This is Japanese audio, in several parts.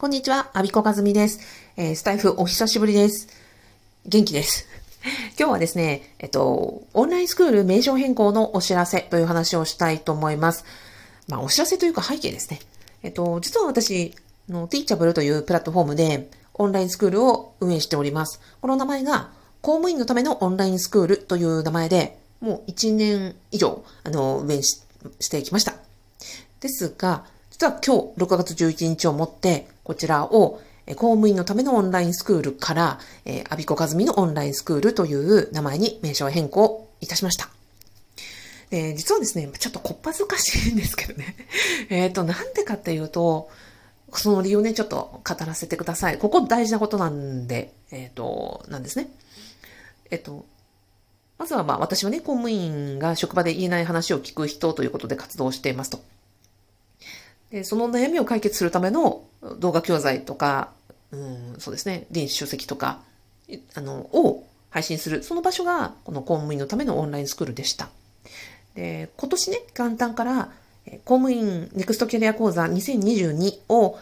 こんにちは、アビコカズミです。えー、スタイフお久しぶりです。元気です。今日はですね、えっと、オンラインスクール名称変更のお知らせという話をしたいと思います。まあ、お知らせというか背景ですね。えっと、実は私、の、ティーチャブルというプラットフォームで、オンラインスクールを運営しております。この名前が、公務員のためのオンラインスクールという名前で、もう1年以上、あの、運営してきました。ですが、実は今日6月11日をもって、こちらを公務員のためのオンラインスクールから、えー、アビコカズミのオンラインスクールという名前に名称変更いたしました。で、実はですね、ちょっとこっぱずかしいんですけどね。えっと、なんでかっていうと、その理由ね、ちょっと語らせてください。ここ大事なことなんで、えっ、ー、と、なんですね。えっ、と、まずはまあ私はね、公務員が職場で言えない話を聞く人ということで活動していますと。で、その悩みを解決するための動画教材とか、うん、そうですね、電子書籍とか、あの、を配信する、その場所が、この公務員のためのオンラインスクールでした。で、今年ね、元旦から、公務員ネクストキャリア講座2022を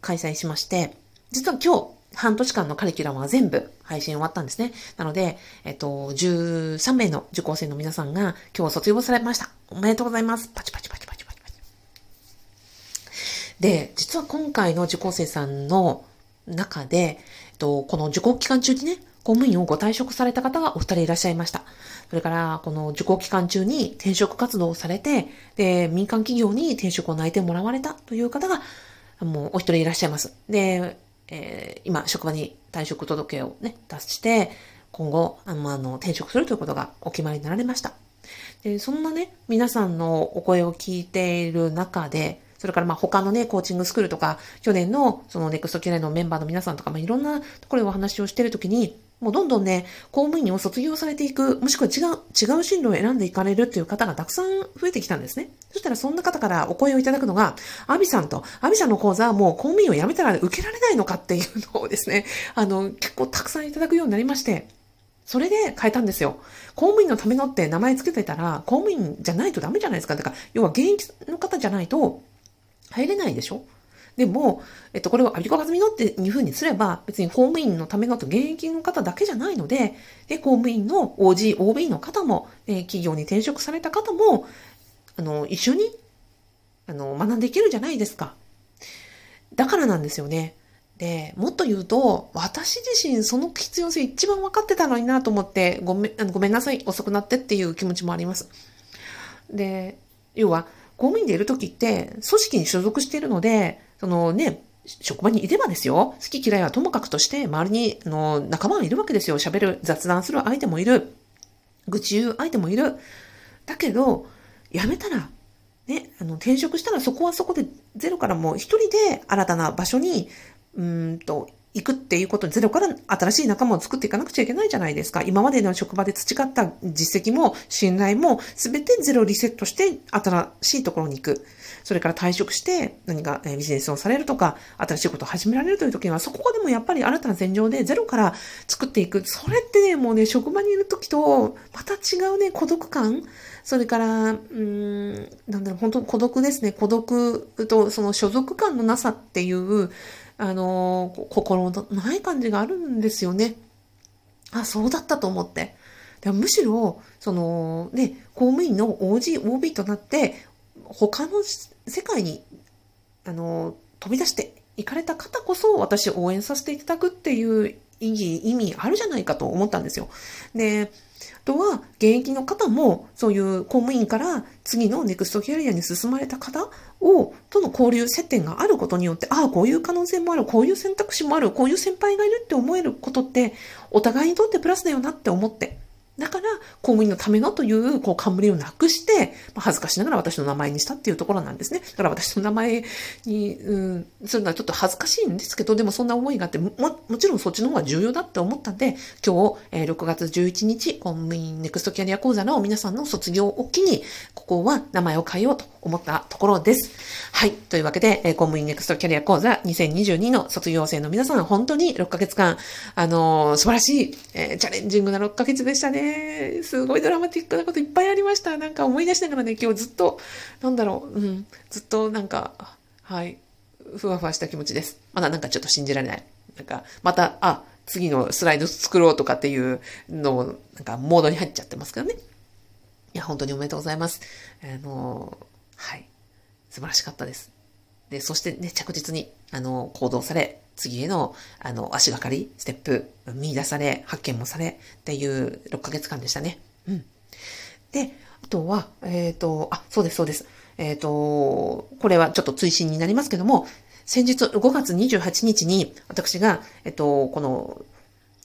開催しまして、実は今日、半年間のカリキュラムは全部配信終わったんですね。なので、えっと、13名の受講生の皆さんが今日卒業されました。おめでとうございます。パチパチパチパチ。で、実は今回の受講生さんの中で、えっと、この受講期間中にね、公務員をご退職された方がお二人いらっしゃいました。それから、この受講期間中に転職活動をされて、で、民間企業に転職を内定もらわれたという方が、もうお一人いらっしゃいます。で、えー、今、職場に退職届をね、出して、今後、あの、あの転職するということがお決まりになられました。で、そんなね、皆さんのお声を聞いている中で、それからまあ他のね、コーチングスクールとか、去年のそのネクストキャリアのメンバーの皆さんとか、まあいろんなところでお話をしてるときに、もうどんどんね、公務員を卒業されていく、もしくは違う、違う進路を選んでいかれるっていう方がたくさん増えてきたんですね。そしたらそんな方からお声をいただくのが、アビさんと、アビさんの講座はもう公務員を辞めたら受けられないのかっていうのをですね、あの、結構たくさんいただくようになりまして、それで変えたんですよ。公務員のためのって名前つけてたら、公務員じゃないとダメじゃないですか。だから、要は現役の方じゃないと、入れないでしょ？でも、えっと、これをアビコカズミのっていう風にすれば、別に公務員のためのと現役の方だけじゃないので、で、公務員の OG、OB の方も、え企業に転職された方も、あの、一緒に、あの、学んでいけるじゃないですか。だからなんですよね。で、もっと言うと、私自身その必要性一番分かってたのになと思って、ごめん、ごめんなさい、遅くなってっていう気持ちもあります。で、要は、公務員でいるときって、組織に所属しているので、そのね、職場にいればですよ、好き嫌いはともかくとして、周りに、あの、仲間がいるわけですよ。喋る、雑談する相手もいる。愚痴言う相手もいる。だけど、辞めたら、ね、あの、転職したらそこはそこでゼロからもう一人で新たな場所に、うんと、行くっていうことにゼロから新しい仲間を作っていかなくちゃいけないじゃないですか。今までの職場で培った実績も信頼も全てゼロリセットして新しいところに行く。それから退職して何かビジネスをされるとか、新しいことを始められるという時には、そこでもやっぱり新たな戦場でゼロから作っていく。それってね、もうね、職場にいる時と、また違うね、孤独感それから、うん、なんだろう、本当孤独ですね。孤独とその所属感のなさっていう、あの、心のない感じがあるんですよね。あ、そうだったと思って。でむしろ、その、ね、公務員の OG、OB となって、他の世界に、あの、飛び出して行かれた方こそ、私応援させていただくっていう意義、意味あるじゃないかと思ったんですよ。で、あとは、現役の方も、そういう公務員から次のネクストキャリアに進まれた方を、との交流、接点があることによって、ああ、こういう可能性もある、こういう選択肢もある、こういう先輩がいるって思えることって、お互いにとってプラスだよなって思って、だから、公務員のためのという、こう、冠をなくして、まあ、恥ずかしながら私の名前にしたっていうところなんですね。だから私の名前に、うん、するのはちょっと恥ずかしいんですけど、でもそんな思いがあって、も、もちろんそっちの方が重要だって思ったんで、今日、えー、6月11日、公務員ネクストキャリア講座の皆さんの卒業を機に、ここは名前を変えようと思ったところです。はい。というわけで、えー、公務員ネクストキャリア講座2022の卒業生の皆さん、本当に6ヶ月間、あのー、素晴らしい、えー、チャレンジングな6ヶ月でしたね。すごいドラマティックなこといっぱいありました。なんか思い出しながらね、今日ずっと、なんだろう、うん、ずっとなんか、はい、ふわふわした気持ちです。まだなんかちょっと信じられない。なんか、また、あ、次のスライド作ろうとかっていうのを、なんか、モードに入っちゃってますからね。いや、本当におめでとうございます。あの、はい。素晴らしかったです。で、そしてね、着実に、あの、行動され、次への、あの、足がかり、ステップ、見出され、発見もされ、っていう6ヶ月間でしたね。うん。で、あとは、えっ、ー、と、あ、そうです、そうです。えっ、ー、と、これはちょっと追伸になりますけども、先日5月28日に私が、えっ、ー、と、この、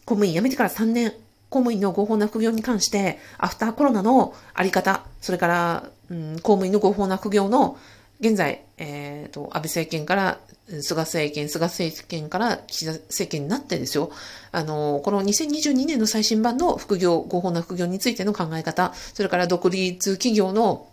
公務員辞めてから3年、公務員の合法な副業に関して、アフターコロナのあり方、それから、うん、公務員の合法な副業の、現在、えっ、ー、と、安倍政権から、菅政権、菅政権から岸田政権になってですよ。あの、この2022年の最新版の副業、合法な副業についての考え方、それから独立企業の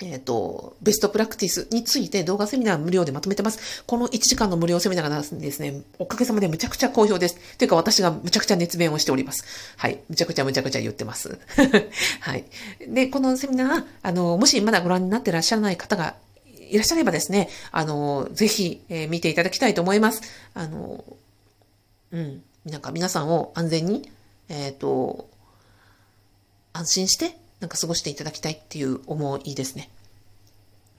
えっ、と、ベストプラクティスについて動画セミナー無料でまとめてます。この1時間の無料セミナーがですね、おかげさまでむちゃくちゃ好評です。というか私がむちゃくちゃ熱弁をしております。はい。むちゃくちゃむちゃくちゃ言ってます。はい。で、このセミナー、あの、もしまだご覧になってらっしゃらない方がいらっしゃればですね、あの、ぜひ、えー、見ていただきたいと思います。あの、うん。なんか皆さんを安全に、えっ、ー、と、安心して、なんか過ごしていただきたいっていう思いですね。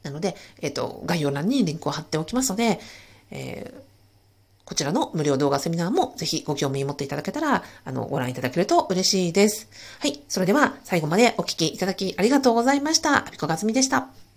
なので、えっ、ー、と、概要欄にリンクを貼っておきますので、えー、こちらの無料動画セミナーもぜひご興味持っていただけたら、あの、ご覧いただけると嬉しいです。はい。それでは最後までお聴きいただきありがとうございました。アピコガズミでした。